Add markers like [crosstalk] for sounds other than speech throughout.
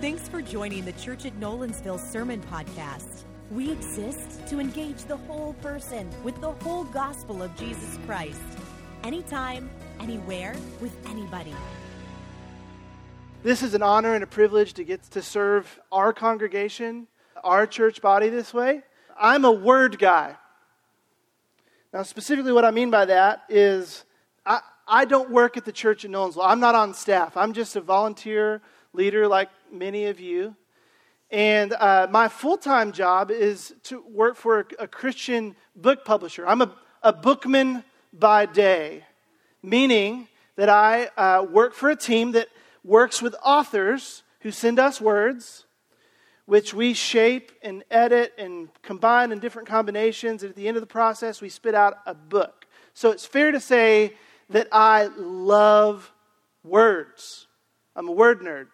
Thanks for joining the Church at Nolensville Sermon Podcast. We exist to engage the whole person with the whole gospel of Jesus Christ. Anytime, anywhere, with anybody. This is an honor and a privilege to get to serve our congregation, our church body this way. I'm a word guy. Now, specifically, what I mean by that is I, I don't work at the church in Nolensville. I'm not on staff. I'm just a volunteer leader like many of you. And uh, my full time job is to work for a, a Christian book publisher. I'm a, a, bookman by day, meaning that I uh, work for a team that works with authors who send us words, which we shape and edit and combine in different combinations. And at the end of the process, we spit out a book. So it's fair to say that I love words. I'm a word nerd.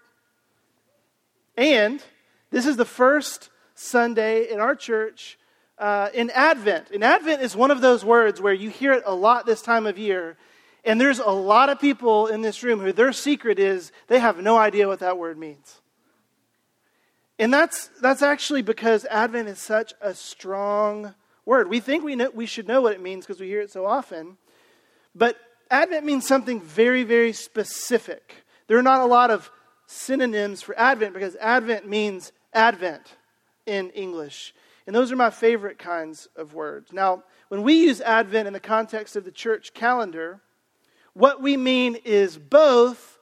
And this is the first Sunday in our church uh, in Advent. And Advent is one of those words where you hear it a lot this time of year. And there's a lot of people in this room who their secret is they have no idea what that word means. And that's, that's actually because Advent is such a strong word. We think we, know, we should know what it means because we hear it so often. But Advent means something very, very specific. There are not a lot of synonyms for Advent because Advent means Advent in English. And those are my favorite kinds of words. Now, when we use Advent in the context of the church calendar, what we mean is both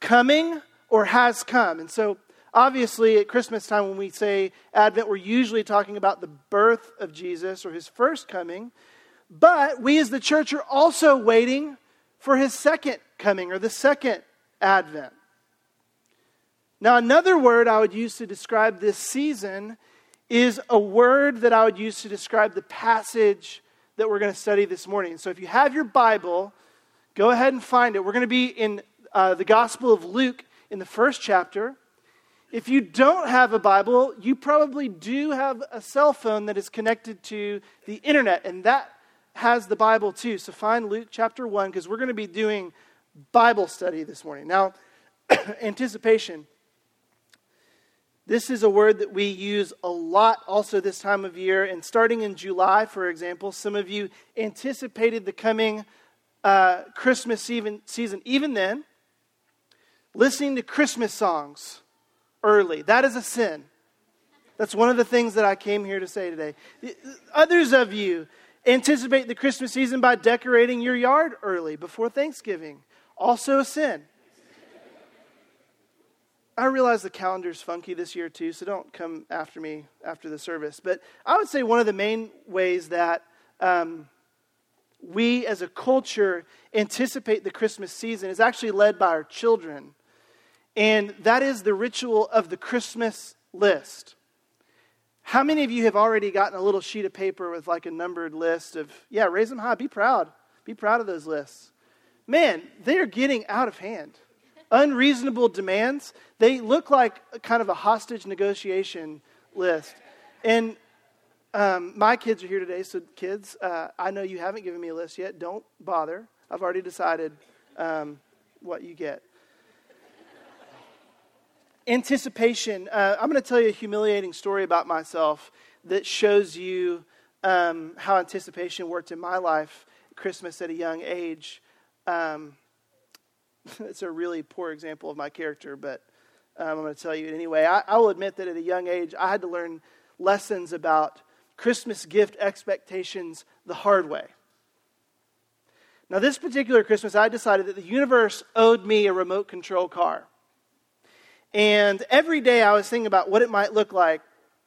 coming or has come. And so, obviously, at Christmas time, when we say Advent, we're usually talking about the birth of Jesus or his first coming. But we as the church are also waiting for his second coming or the second Advent. Now, another word I would use to describe this season is a word that I would use to describe the passage that we're going to study this morning. So, if you have your Bible, go ahead and find it. We're going to be in uh, the Gospel of Luke in the first chapter. If you don't have a Bible, you probably do have a cell phone that is connected to the internet, and that has the Bible too. So, find Luke chapter 1 because we're going to be doing Bible study this morning. Now, [clears throat] anticipation. This is a word that we use a lot also this time of year. And starting in July, for example, some of you anticipated the coming uh, Christmas season. Even then, listening to Christmas songs early, that is a sin. That's one of the things that I came here to say today. Others of you anticipate the Christmas season by decorating your yard early before Thanksgiving also a sin. I realize the calendar's funky this year too, so don't come after me after the service. But I would say one of the main ways that um, we as a culture anticipate the Christmas season is actually led by our children. And that is the ritual of the Christmas list. How many of you have already gotten a little sheet of paper with like a numbered list of, yeah, raise them high, be proud. Be proud of those lists man, they are getting out of hand. Unreasonable demands. They look like kind of a hostage negotiation list. And um, my kids are here today, so kids, uh, I know you haven't given me a list yet. Don't bother. I've already decided um, what you get. Anticipation. Uh, I'm going to tell you a humiliating story about myself that shows you um, how anticipation worked in my life, Christmas at a young age. Um, [laughs] it's a really poor example of my character, but um, I'm going to tell you anyway. I, I will admit that at a young age, I had to learn lessons about Christmas gift expectations the hard way. Now, this particular Christmas, I decided that the universe owed me a remote control car. And every day I was thinking about what it might look like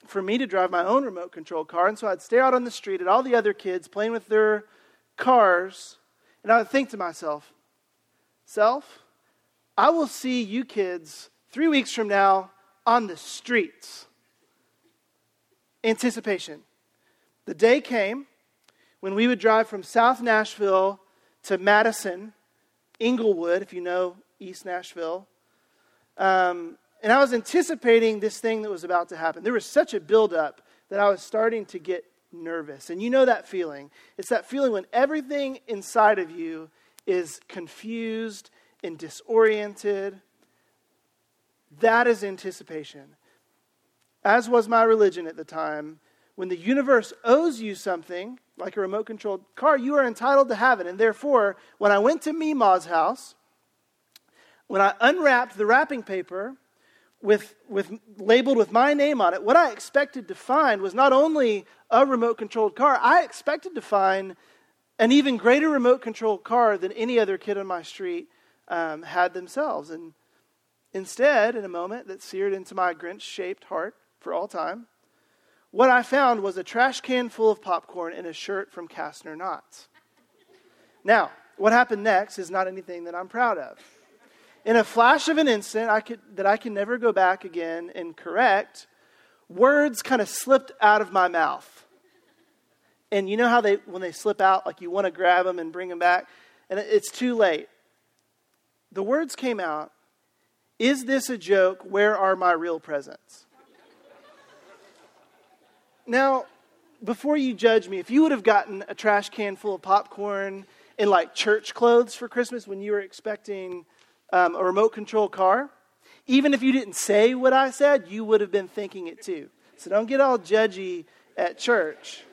for me to drive my own remote control car. And so I'd stare out on the street at all the other kids playing with their cars and I would think to myself, self, I will see you kids three weeks from now on the streets. Anticipation. The day came when we would drive from South Nashville to Madison, Inglewood, if you know East Nashville. Um, and I was anticipating this thing that was about to happen. There was such a buildup that I was starting to get nervous. And you know that feeling. It's that feeling when everything inside of you is confused and disoriented. That is anticipation. As was my religion at the time, when the universe owes you something, like a remote controlled car, you are entitled to have it. And therefore, when I went to Mima's house, when I unwrapped the wrapping paper with, with labeled with my name on it, what I expected to find was not only a remote controlled car, I expected to find an even greater remote controlled car than any other kid on my street um, had themselves. And instead, in a moment that seared into my Grinch shaped heart for all time, what I found was a trash can full of popcorn and a shirt from Castner Knott's. Now, what happened next is not anything that I'm proud of. In a flash of an instant I could, that I can never go back again and correct, words kind of slipped out of my mouth. And you know how they, when they slip out, like you want to grab them and bring them back, and it's too late. The words came out Is this a joke? Where are my real presents? Now, before you judge me, if you would have gotten a trash can full of popcorn and like church clothes for Christmas when you were expecting um, a remote control car, even if you didn't say what I said, you would have been thinking it too. So don't get all judgy at church.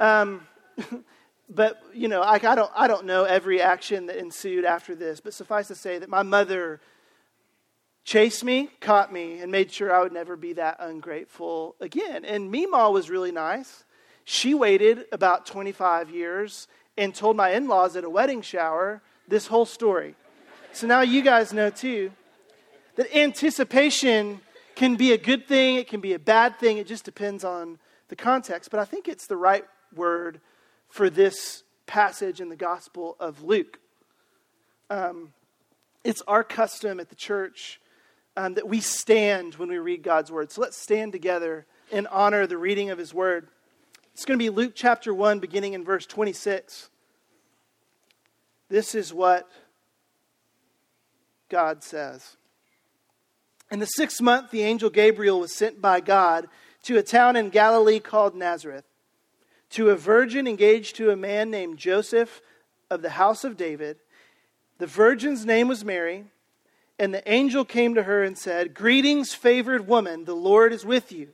Um, [laughs] but you know, I, I, don't, I don't know every action that ensued after this. But suffice to say that my mother chased me, caught me, and made sure I would never be that ungrateful again. And Mima was really nice. She waited about 25 years and told my in laws at a wedding shower this whole story. So now you guys know too that anticipation can be a good thing, it can be a bad thing, it just depends on the context. But I think it's the right word for this passage in the Gospel of Luke. Um, it's our custom at the church um, that we stand when we read God's word. So let's stand together and honor the reading of his word. It's going to be Luke chapter 1, beginning in verse 26. This is what God says. In the sixth month, the angel Gabriel was sent by God to a town in Galilee called Nazareth, to a virgin engaged to a man named Joseph of the house of David. The virgin's name was Mary. And the angel came to her and said, Greetings, favored woman, the Lord is with you.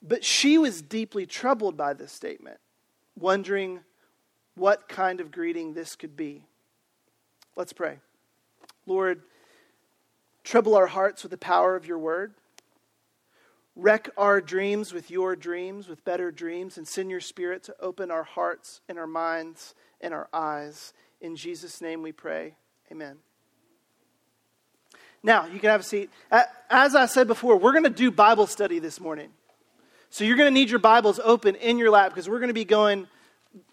But she was deeply troubled by this statement, wondering what kind of greeting this could be. Let's pray. Lord, trouble our hearts with the power of your word. Wreck our dreams with your dreams, with better dreams, and send your spirit to open our hearts and our minds and our eyes. In Jesus' name we pray. Amen. Now, you can have a seat. As I said before, we're going to do Bible study this morning. So you're going to need your Bibles open in your lap because we're going to be going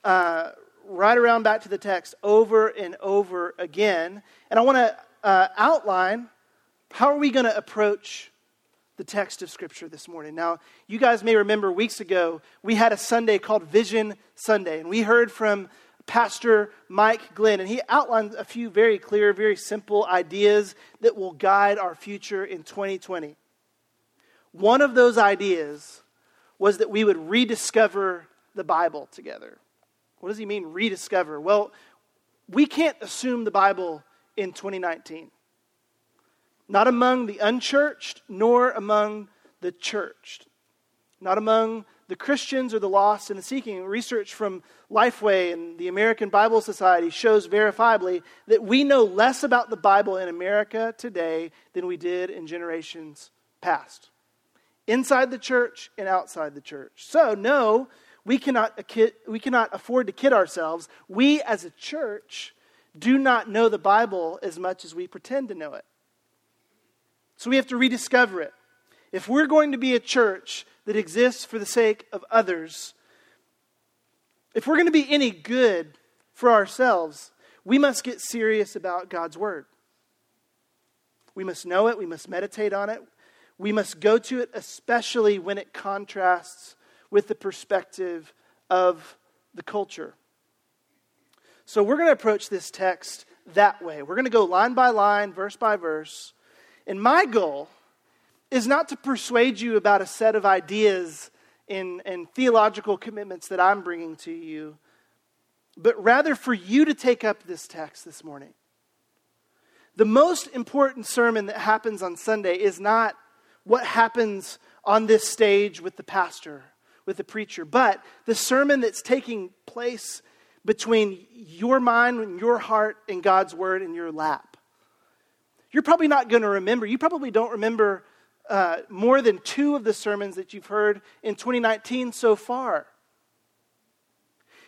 uh, right around back to the text over and over again. And I want to uh, outline how are we going to approach the text of Scripture this morning. Now, you guys may remember weeks ago we had a Sunday called Vision Sunday, and we heard from Pastor Mike Glenn, and he outlined a few very clear, very simple ideas that will guide our future in 2020. One of those ideas was that we would rediscover the Bible together. What does he mean, rediscover? Well, we can't assume the Bible in 2019. Not among the unchurched, nor among the churched. Not among the Christians or the lost and the seeking. Research from Lifeway and the American Bible Society shows verifiably that we know less about the Bible in America today than we did in generations past, inside the church and outside the church. So, no, we cannot, we cannot afford to kid ourselves. We as a church do not know the Bible as much as we pretend to know it. So we have to rediscover it. If we're going to be a church that exists for the sake of others, if we're going to be any good for ourselves, we must get serious about God's Word. We must know it, we must meditate on it, we must go to it, especially when it contrasts with the perspective of the culture. So we're going to approach this text that way. We're going to go line by line, verse by verse. And my goal is not to persuade you about a set of ideas and, and theological commitments that I'm bringing to you, but rather for you to take up this text this morning. The most important sermon that happens on Sunday is not what happens on this stage with the pastor, with the preacher, but the sermon that's taking place between your mind and your heart and God's word in your lap. You're probably not going to remember, you probably don't remember uh, more than two of the sermons that you've heard in 2019 so far.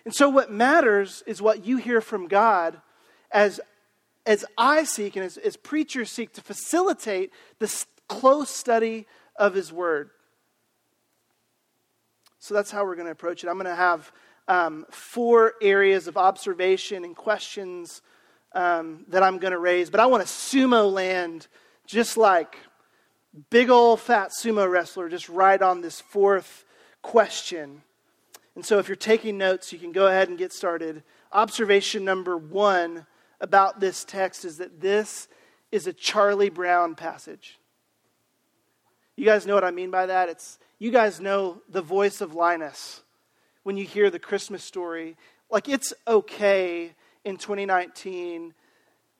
And so, what matters is what you hear from God as, as I seek and as, as preachers seek to facilitate this close study of His Word. So, that's how we're going to approach it. I'm going to have um, four areas of observation and questions um, that I'm going to raise, but I want to sumo land just like big old fat sumo wrestler, just right on this fourth question. And so, if you're taking notes, you can go ahead and get started. Observation number one about this text is that this is a Charlie Brown passage. You guys know what I mean by that? It's you guys know the voice of Linus when you hear the Christmas story. Like it's okay in 2019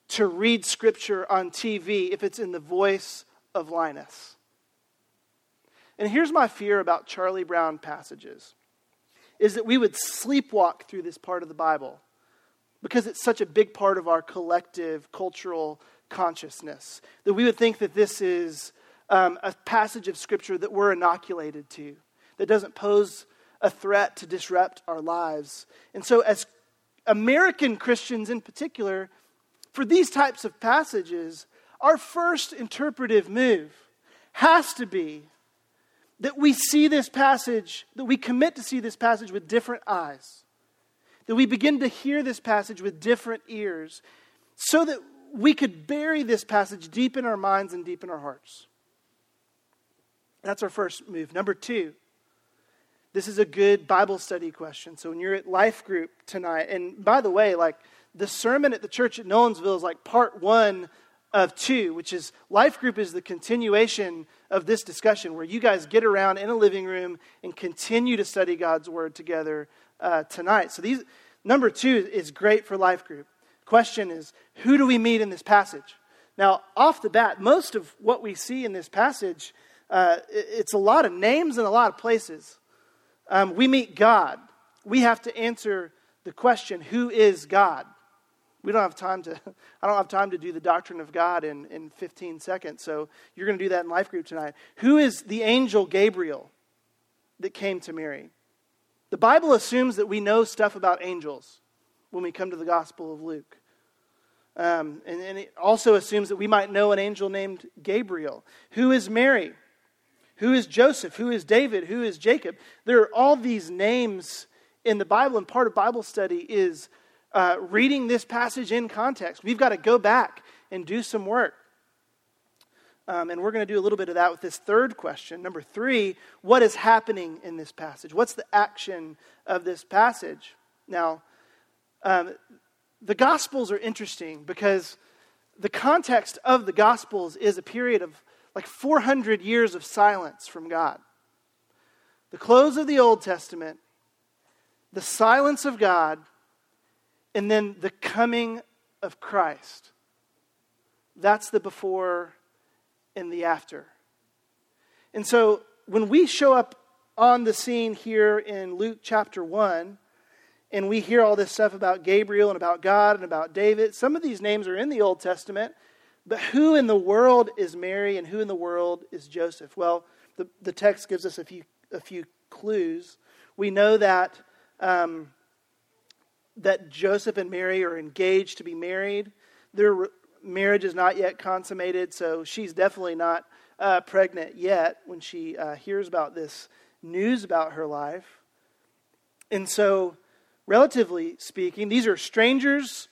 to read scripture on TV if it's in the voice of Linus. And here's my fear about Charlie Brown passages is that we would sleepwalk through this part of the Bible because it's such a big part of our collective cultural consciousness. That we would think that this is um, a passage of Scripture that we're inoculated to, that doesn't pose a threat to disrupt our lives. And so, as American Christians in particular, for these types of passages, our first interpretive move has to be that we see this passage, that we commit to see this passage with different eyes, that we begin to hear this passage with different ears, so that we could bury this passage deep in our minds and deep in our hearts. That's our first move. Number two, this is a good Bible study question. So when you're at life group tonight, and by the way, like the sermon at the church at Nolensville is like part one of two, which is life group is the continuation of this discussion where you guys get around in a living room and continue to study God's word together uh, tonight. So these number two is great for life group. Question is, who do we meet in this passage? Now, off the bat, most of what we see in this passage, uh, it's a lot of names and a lot of places. Um, we meet God. We have to answer the question, who is God? we don't have time to [laughs] i don't have time to do the doctrine of god in, in 15 seconds so you're going to do that in life group tonight who is the angel gabriel that came to mary the bible assumes that we know stuff about angels when we come to the gospel of luke um, and, and it also assumes that we might know an angel named gabriel who is mary who is joseph who is david who is jacob there are all these names in the bible and part of bible study is uh, reading this passage in context. We've got to go back and do some work. Um, and we're going to do a little bit of that with this third question. Number three, what is happening in this passage? What's the action of this passage? Now, um, the Gospels are interesting because the context of the Gospels is a period of like 400 years of silence from God. The close of the Old Testament, the silence of God and then the coming of Christ. That's the before and the after. And so when we show up on the scene here in Luke chapter 1, and we hear all this stuff about Gabriel and about God and about David, some of these names are in the Old Testament, but who in the world is Mary and who in the world is Joseph? Well, the, the text gives us a few, a few clues. We know that um, that Joseph and Mary are engaged to be married. Their marriage is not yet consummated, so she's definitely not uh, pregnant yet when she uh, hears about this news about her life. And so, relatively speaking, these are strangers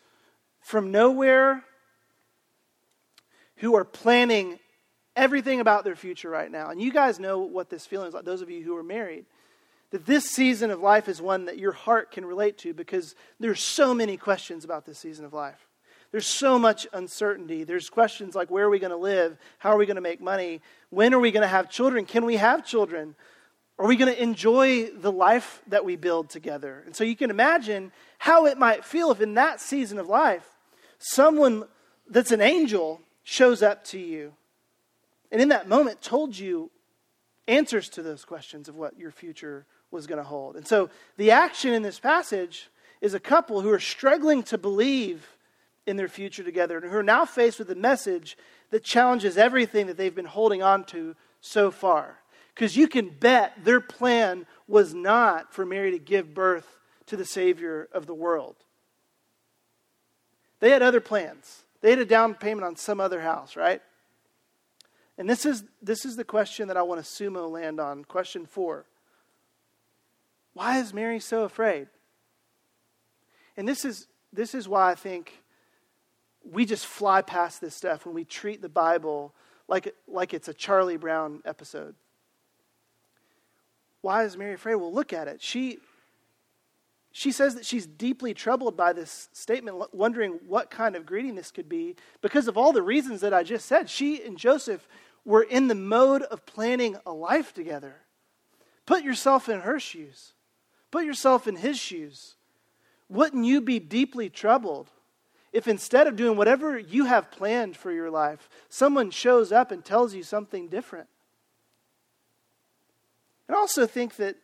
from nowhere who are planning everything about their future right now. And you guys know what this feeling is like, those of you who are married that this season of life is one that your heart can relate to because there's so many questions about this season of life. There's so much uncertainty. There's questions like where are we going to live? How are we going to make money? When are we going to have children? Can we have children? Are we going to enjoy the life that we build together? And so you can imagine how it might feel if in that season of life, someone that's an angel shows up to you and in that moment told you answers to those questions of what your future was going to hold. And so the action in this passage is a couple who are struggling to believe in their future together and who are now faced with a message that challenges everything that they've been holding on to so far. Because you can bet their plan was not for Mary to give birth to the Savior of the world. They had other plans. They had a down payment on some other house, right? And this is, this is the question that I want to sumo land on. Question four Why is Mary so afraid? And this is, this is why I think we just fly past this stuff when we treat the Bible like, like it's a Charlie Brown episode. Why is Mary afraid? Well, look at it. She, she says that she's deeply troubled by this statement, wondering what kind of greeting this could be because of all the reasons that I just said. She and Joseph were in the mode of planning a life together. Put yourself in her shoes, put yourself in his shoes. Wouldn't you be deeply troubled if instead of doing whatever you have planned for your life, someone shows up and tells you something different? And also think that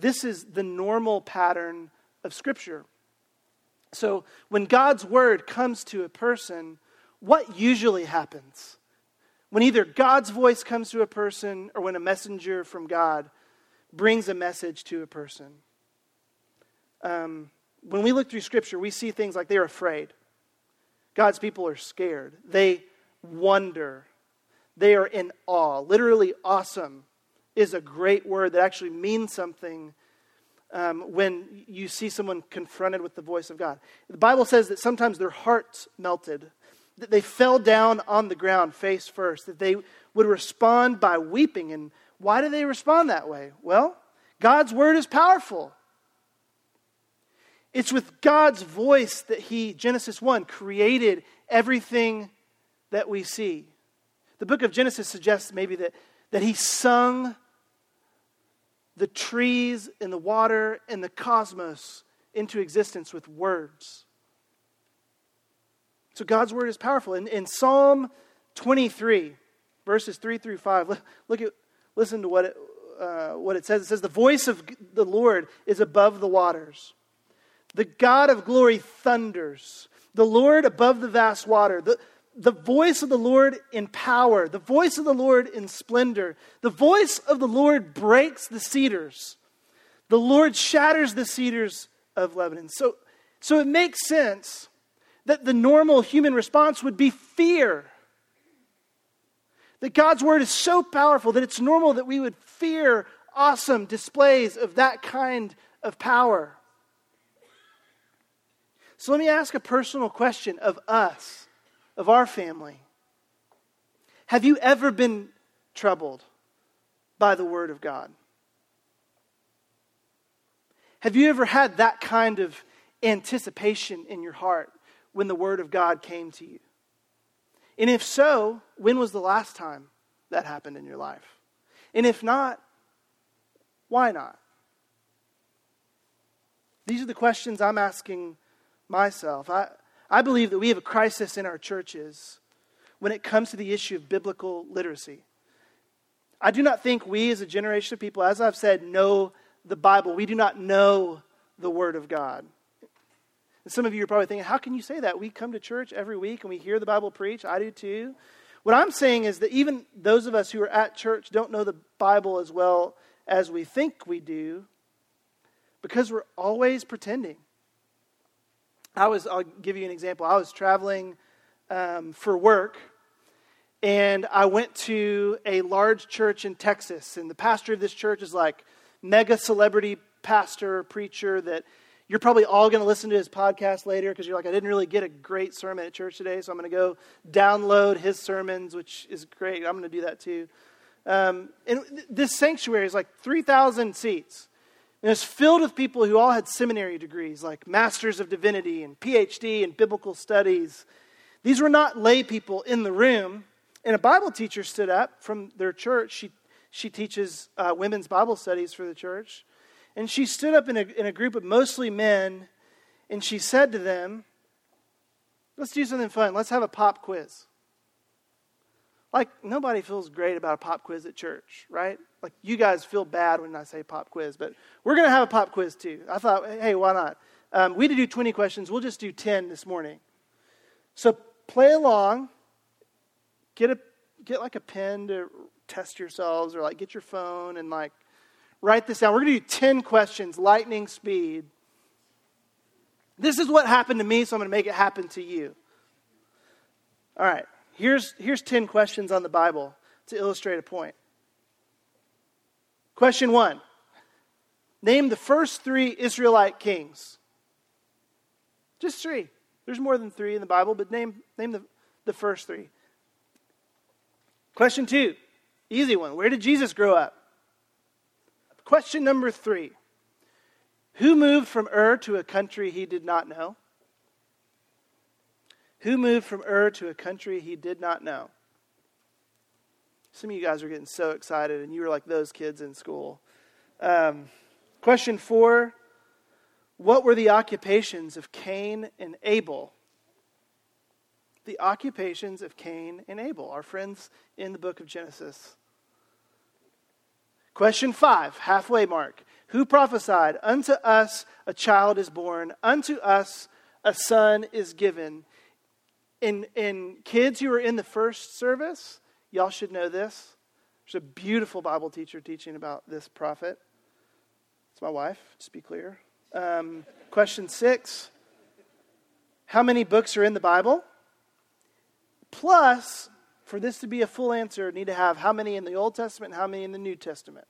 this is the normal pattern of Scripture. So when God's word comes to a person, what usually happens? When either God's voice comes to a person or when a messenger from God brings a message to a person. Um, when we look through Scripture, we see things like they're afraid. God's people are scared. They wonder. They are in awe. Literally, awesome is a great word that actually means something um, when you see someone confronted with the voice of God. The Bible says that sometimes their hearts melted that they fell down on the ground face first, that they would respond by weeping. And why do they respond that way? Well, God's word is powerful. It's with God's voice that He, Genesis 1, created everything that we see. The book of Genesis suggests maybe that, that He sung the trees and the water and the cosmos into existence with words. So God's word is powerful. In, in Psalm 23, verses 3 through 5, look at, listen to what it, uh, what it says. It says, The voice of the Lord is above the waters. The God of glory thunders. The Lord above the vast water. The, the voice of the Lord in power. The voice of the Lord in splendor. The voice of the Lord breaks the cedars. The Lord shatters the cedars of Lebanon. So, so it makes sense that the normal human response would be fear. That God's word is so powerful that it's normal that we would fear awesome displays of that kind of power. So let me ask a personal question of us, of our family. Have you ever been troubled by the Word of God? Have you ever had that kind of anticipation in your heart when the Word of God came to you? And if so, when was the last time that happened in your life? And if not, why not? These are the questions I'm asking myself. I, I believe that we have a crisis in our churches when it comes to the issue of biblical literacy. I do not think we, as a generation of people, as I've said, know the Bible. We do not know the Word of God. And some of you are probably thinking, how can you say that? We come to church every week and we hear the Bible preached. I do too. What I'm saying is that even those of us who are at church don't know the Bible as well as we think we do because we're always pretending. I was, I'll give you an example. I was traveling um, for work and I went to a large church in Texas. And the pastor of this church is like mega celebrity pastor, preacher that you're probably all going to listen to his podcast later because you're like, I didn't really get a great sermon at church today, so I'm going to go download his sermons, which is great. I'm going to do that too. Um, and this sanctuary is like 3,000 seats. And it's filled with people who all had seminary degrees, like Masters of Divinity and PhD in Biblical Studies. These were not lay people in the room. And a Bible teacher stood up from their church. She, she teaches uh, women's Bible studies for the church. And she stood up in a, in a group of mostly men and she said to them, Let's do something fun. Let's have a pop quiz. Like, nobody feels great about a pop quiz at church, right? Like, you guys feel bad when I say pop quiz, but we're going to have a pop quiz too. I thought, hey, why not? Um, we did do 20 questions. We'll just do 10 this morning. So play along. Get a get like a pen to test yourselves, or like get your phone and like write this down. We're going to do 10 questions, lightning speed. This is what happened to me, so I'm going to make it happen to you. All right. Here's, here's 10 questions on the Bible to illustrate a point. Question one Name the first three Israelite kings. Just three. There's more than three in the Bible, but name, name the, the first three. Question two, easy one. Where did Jesus grow up? Question number three Who moved from Ur to a country he did not know? Who moved from Ur to a country he did not know? Some of you guys are getting so excited, and you were like those kids in school. Um, question four What were the occupations of Cain and Abel? The occupations of Cain and Abel, our friends in the book of Genesis. Question five, halfway mark. Who prophesied? Unto us a child is born, unto us a son is given, in, in kids who are in the first service, y'all should know this. There's a beautiful Bible teacher teaching about this prophet. It's my wife, just to be clear. Um, question six How many books are in the Bible? Plus, for this to be a full answer, need to have how many in the Old Testament and how many in the New Testament.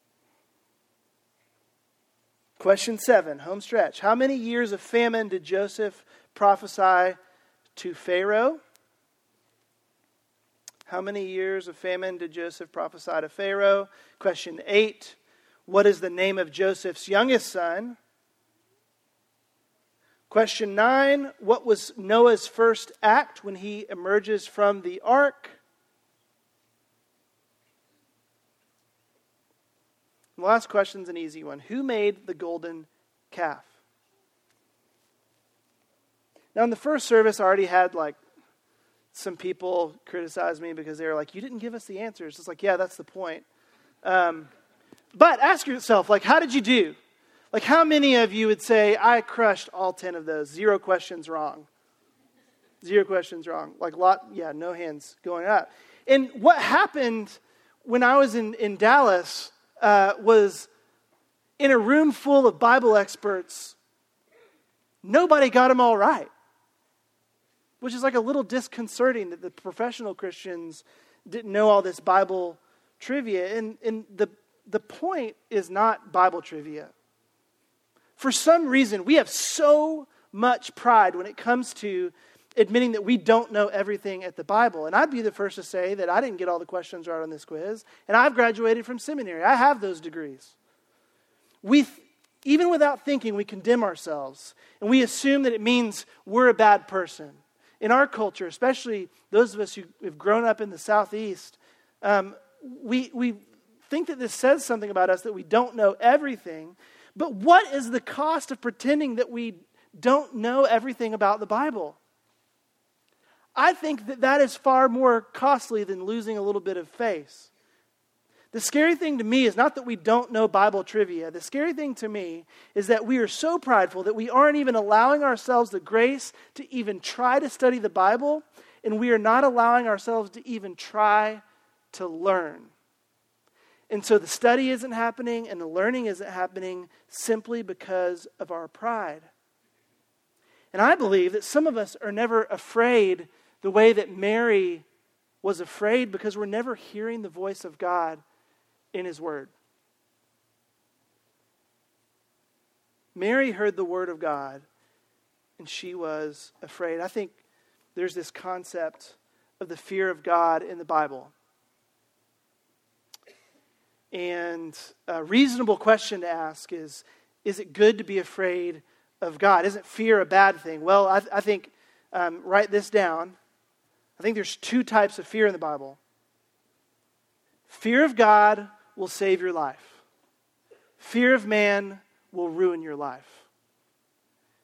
Question seven, home stretch. How many years of famine did Joseph prophesy to Pharaoh. How many years of famine did Joseph prophesy to Pharaoh? Question eight What is the name of Joseph's youngest son? Question nine What was Noah's first act when he emerges from the ark? the last question is an easy one Who made the golden calf? Now, in the first service, I already had like some people criticized me because they were like, You didn't give us the answers. It's like, Yeah, that's the point. Um, but ask yourself, like, how did you do? Like, how many of you would say, I crushed all 10 of those? Zero questions wrong. Zero questions wrong. Like, lot, yeah, no hands going up. And what happened when I was in, in Dallas uh, was in a room full of Bible experts, nobody got them all right which is like a little disconcerting that the professional Christians didn't know all this Bible trivia. And, and the, the point is not Bible trivia. For some reason, we have so much pride when it comes to admitting that we don't know everything at the Bible. And I'd be the first to say that I didn't get all the questions right on this quiz, and I've graduated from seminary. I have those degrees. We, even without thinking, we condemn ourselves, and we assume that it means we're a bad person in our culture, especially those of us who have grown up in the Southeast, um, we, we think that this says something about us that we don't know everything. But what is the cost of pretending that we don't know everything about the Bible? I think that that is far more costly than losing a little bit of face. The scary thing to me is not that we don't know Bible trivia. The scary thing to me is that we are so prideful that we aren't even allowing ourselves the grace to even try to study the Bible, and we are not allowing ourselves to even try to learn. And so the study isn't happening and the learning isn't happening simply because of our pride. And I believe that some of us are never afraid the way that Mary was afraid because we're never hearing the voice of God in his word. Mary heard the word of God and she was afraid. I think there's this concept of the fear of God in the Bible. And a reasonable question to ask is Is it good to be afraid of God? Isn't fear a bad thing? Well, I, I think, um, write this down. I think there's two types of fear in the Bible fear of God will save your life. Fear of man will ruin your life.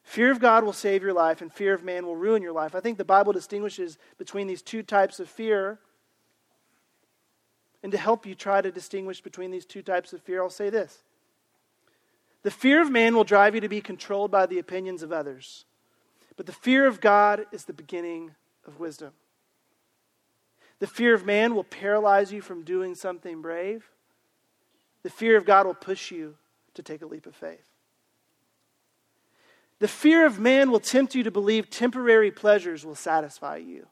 Fear of God will save your life, and fear of man will ruin your life. I think the Bible distinguishes between these two types of fear. And to help you try to distinguish between these two types of fear, I'll say this The fear of man will drive you to be controlled by the opinions of others, but the fear of God is the beginning of wisdom. The fear of man will paralyze you from doing something brave. The fear of God will push you to take a leap of faith. The fear of man will tempt you to believe temporary pleasures will satisfy you.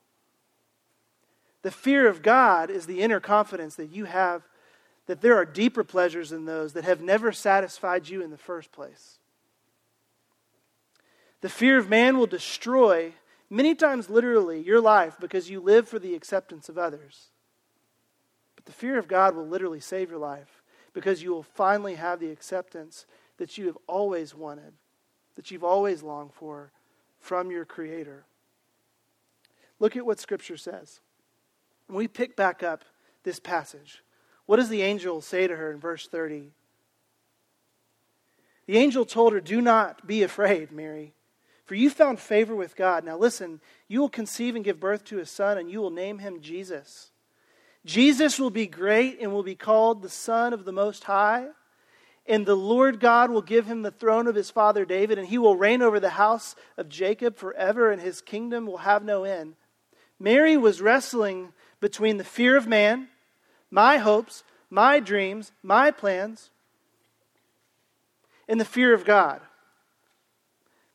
The fear of God is the inner confidence that you have that there are deeper pleasures than those that have never satisfied you in the first place. The fear of man will destroy, many times literally, your life because you live for the acceptance of others. But the fear of God will literally save your life because you will finally have the acceptance that you have always wanted that you've always longed for from your Creator. Look at what Scripture says. When we pick back up this passage, what does the angel say to her in verse 30? The angel told her, Do not be afraid, Mary, for you found favor with God. Now listen, you will conceive and give birth to a son, and you will name him Jesus. Jesus will be great and will be called the Son of the Most High. And the Lord God will give him the throne of his father David, and he will reign over the house of Jacob forever, and his kingdom will have no end. Mary was wrestling between the fear of man, my hopes, my dreams, my plans, and the fear of God.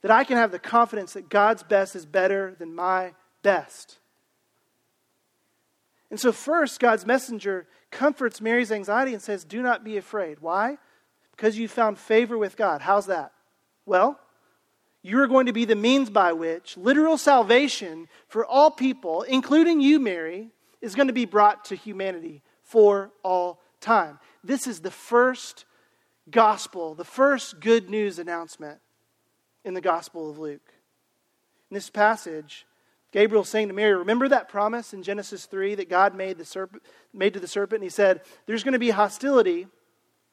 That I can have the confidence that God's best is better than my best. And so, first, God's messenger comforts Mary's anxiety and says, Do not be afraid. Why? because you found favor with God. How's that? Well, you are going to be the means by which literal salvation for all people, including you, Mary, is going to be brought to humanity for all time. This is the first gospel, the first good news announcement in the Gospel of Luke. In this passage, Gabriel saying to Mary, Remember that promise in Genesis 3 that God made, the made to the serpent? And he said, There's going to be hostility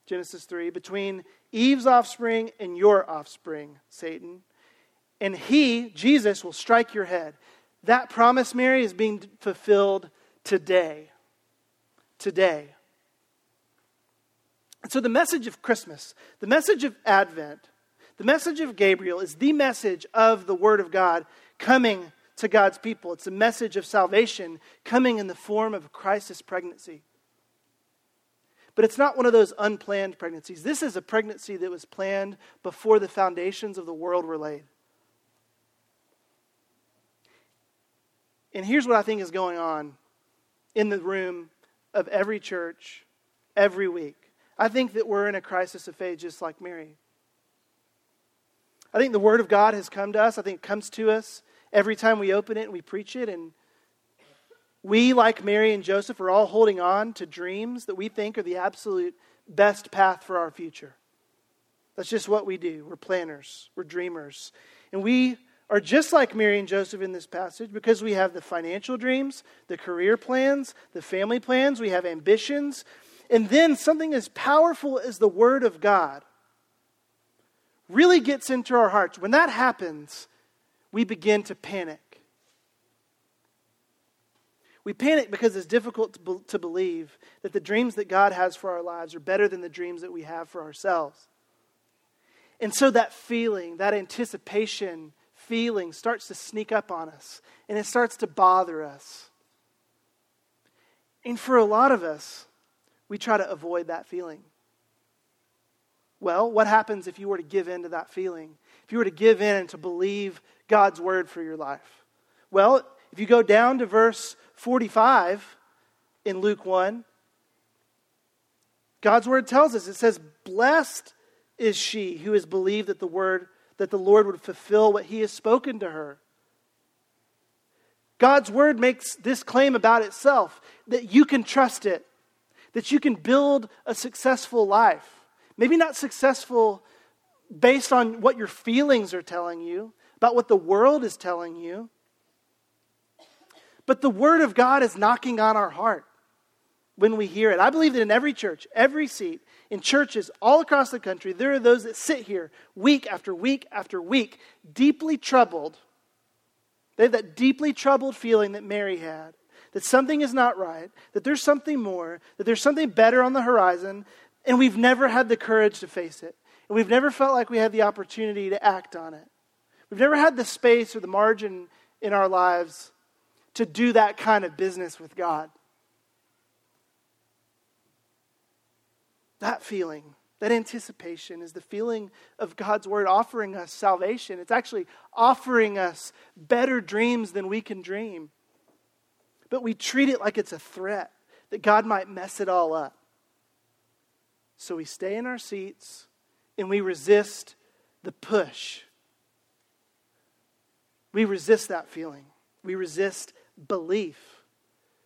Genesis 3, between Eve's offspring and your offspring, Satan. And he, Jesus, will strike your head. That promise, Mary, is being fulfilled today. Today. And so the message of Christmas, the message of Advent, the message of Gabriel is the message of the Word of God coming to God's people. It's a message of salvation coming in the form of a crisis pregnancy. But it's not one of those unplanned pregnancies. This is a pregnancy that was planned before the foundations of the world were laid. And here's what I think is going on in the room of every church every week. I think that we're in a crisis of faith just like Mary. I think the Word of God has come to us. I think it comes to us every time we open it and we preach it. And we, like Mary and Joseph, are all holding on to dreams that we think are the absolute best path for our future. That's just what we do. We're planners, we're dreamers. And we are just like Mary and Joseph in this passage because we have the financial dreams, the career plans, the family plans, we have ambitions. And then something as powerful as the Word of God really gets into our hearts. When that happens, we begin to panic. We panic because it's difficult to, be- to believe that the dreams that God has for our lives are better than the dreams that we have for ourselves. And so that feeling, that anticipation feeling starts to sneak up on us and it starts to bother us. And for a lot of us, we try to avoid that feeling. Well, what happens if you were to give in to that feeling? If you were to give in and to believe God's word for your life? Well, if you go down to verse 45 in Luke 1, God's word tells us it says, Blessed is she who has believed that the word that the Lord would fulfill what he has spoken to her. God's word makes this claim about itself that you can trust it, that you can build a successful life. Maybe not successful based on what your feelings are telling you, about what the world is telling you, but the Word of God is knocking on our heart. when we hear it. I believe that in every church, every seat, in churches all across the country, there are those that sit here week after week after week, deeply troubled. They have that deeply troubled feeling that Mary had that something is not right, that there's something more, that there's something better on the horizon, and we've never had the courage to face it. And we've never felt like we had the opportunity to act on it. We've never had the space or the margin in our lives to do that kind of business with God. That feeling, that anticipation, is the feeling of God's Word offering us salvation. It's actually offering us better dreams than we can dream. But we treat it like it's a threat that God might mess it all up. So we stay in our seats and we resist the push. We resist that feeling. We resist belief.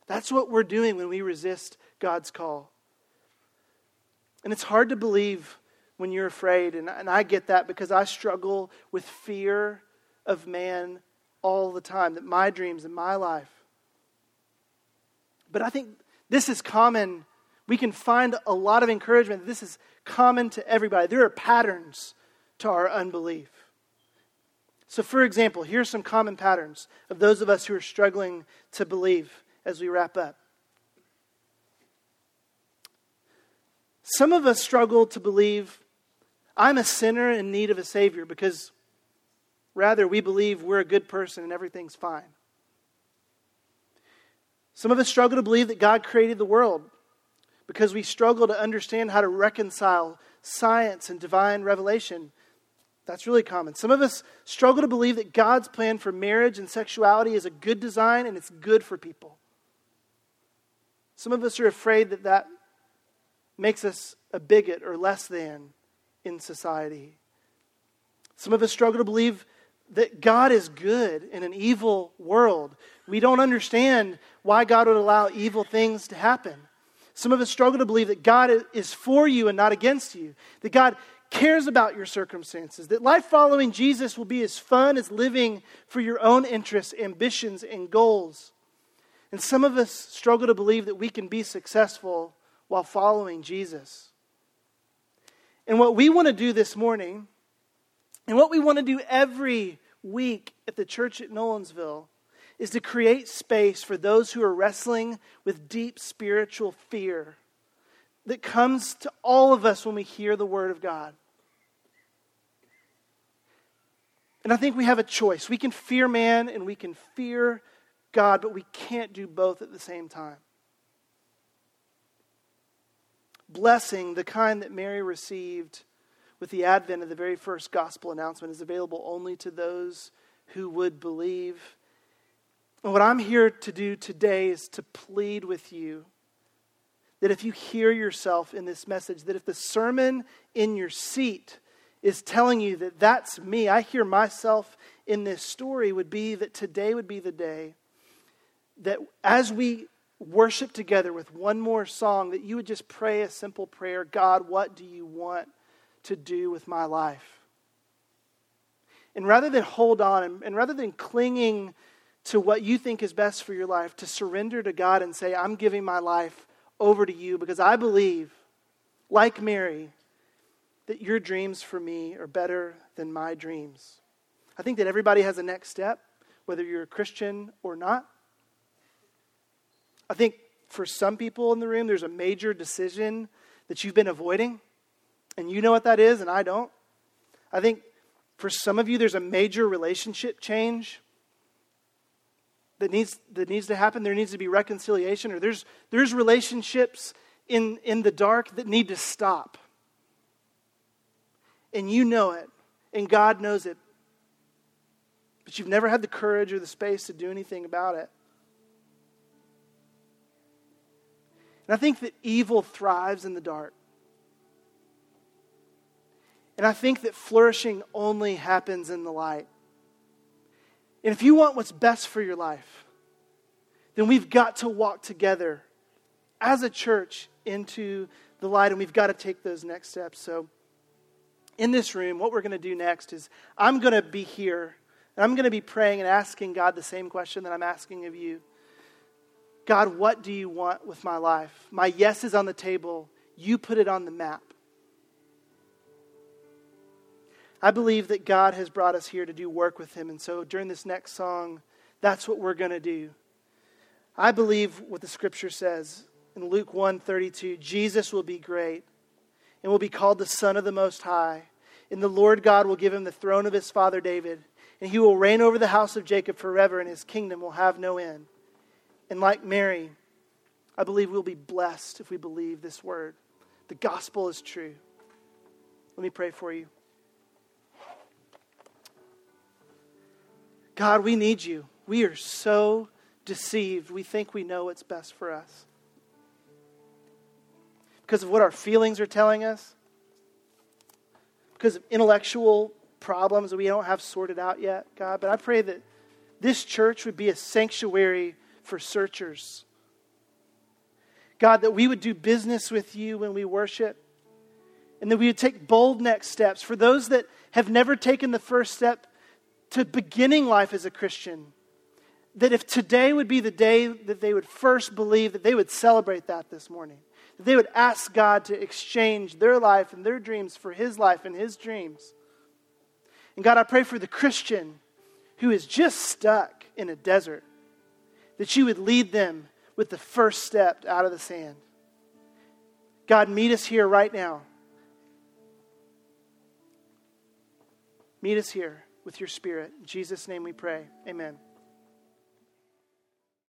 That's what we're doing when we resist God's call. And it's hard to believe when you're afraid. And, and I get that because I struggle with fear of man all the time, that my dreams and my life. But I think this is common. We can find a lot of encouragement. This is common to everybody. There are patterns to our unbelief. So, for example, here are some common patterns of those of us who are struggling to believe as we wrap up. Some of us struggle to believe I'm a sinner in need of a Savior because rather we believe we're a good person and everything's fine. Some of us struggle to believe that God created the world because we struggle to understand how to reconcile science and divine revelation. That's really common. Some of us struggle to believe that God's plan for marriage and sexuality is a good design and it's good for people. Some of us are afraid that that makes us a bigot or less than in society. Some of us struggle to believe that God is good in an evil world. We don't understand why God would allow evil things to happen. Some of us struggle to believe that God is for you and not against you, that God cares about your circumstances, that life following Jesus will be as fun as living for your own interests, ambitions, and goals. And some of us struggle to believe that we can be successful while following Jesus. And what we want to do this morning, and what we want to do every week at the church at Nolensville, is to create space for those who are wrestling with deep spiritual fear that comes to all of us when we hear the Word of God. And I think we have a choice. We can fear man and we can fear God, but we can't do both at the same time. Blessing, the kind that Mary received with the advent of the very first gospel announcement, is available only to those who would believe and what I'm here to do today is to plead with you that if you hear yourself in this message, that if the sermon in your seat is telling you that that's me, I hear myself in this story, would be that today would be the day that as we worship together with one more song, that you would just pray a simple prayer God, what do you want to do with my life? And rather than hold on and, and rather than clinging to what you think is best for your life, to surrender to God and say, I'm giving my life over to you because I believe, like Mary, that your dreams for me are better than my dreams. I think that everybody has a next step, whether you're a Christian or not. I think for some people in the room, there's a major decision that you've been avoiding, and you know what that is, and I don't. I think for some of you, there's a major relationship change that needs, that needs to happen. There needs to be reconciliation, or there's, there's relationships in, in the dark that need to stop. And you know it, and God knows it. But you've never had the courage or the space to do anything about it. And I think that evil thrives in the dark. And I think that flourishing only happens in the light. And if you want what's best for your life, then we've got to walk together as a church into the light, and we've got to take those next steps. So, in this room, what we're going to do next is I'm going to be here, and I'm going to be praying and asking God the same question that I'm asking of you God, what do you want with my life? My yes is on the table. You put it on the map. I believe that God has brought us here to do work with Him. And so during this next song, that's what we're going to do. I believe what the scripture says in Luke 1:32, Jesus will be great and will be called the Son of the Most High. And the Lord God will give him the throne of his father David, and he will reign over the house of Jacob forever, and his kingdom will have no end. And like Mary, I believe we'll be blessed if we believe this word. The gospel is true. Let me pray for you. God, we need you. We are so deceived. We think we know what's best for us because of what our feelings are telling us, because of intellectual problems that we don't have sorted out yet, God. But I pray that this church would be a sanctuary for searchers. God, that we would do business with you when we worship, and that we would take bold next steps. For those that have never taken the first step to beginning life as a Christian, that if today would be the day that they would first believe, that they would celebrate that this morning that they would ask God to exchange their life and their dreams for His life and His dreams. And God, I pray for the Christian who is just stuck in a desert, that you would lead them with the first step out of the sand. God, meet us here right now. Meet us here with your Spirit. In Jesus' name we pray. Amen.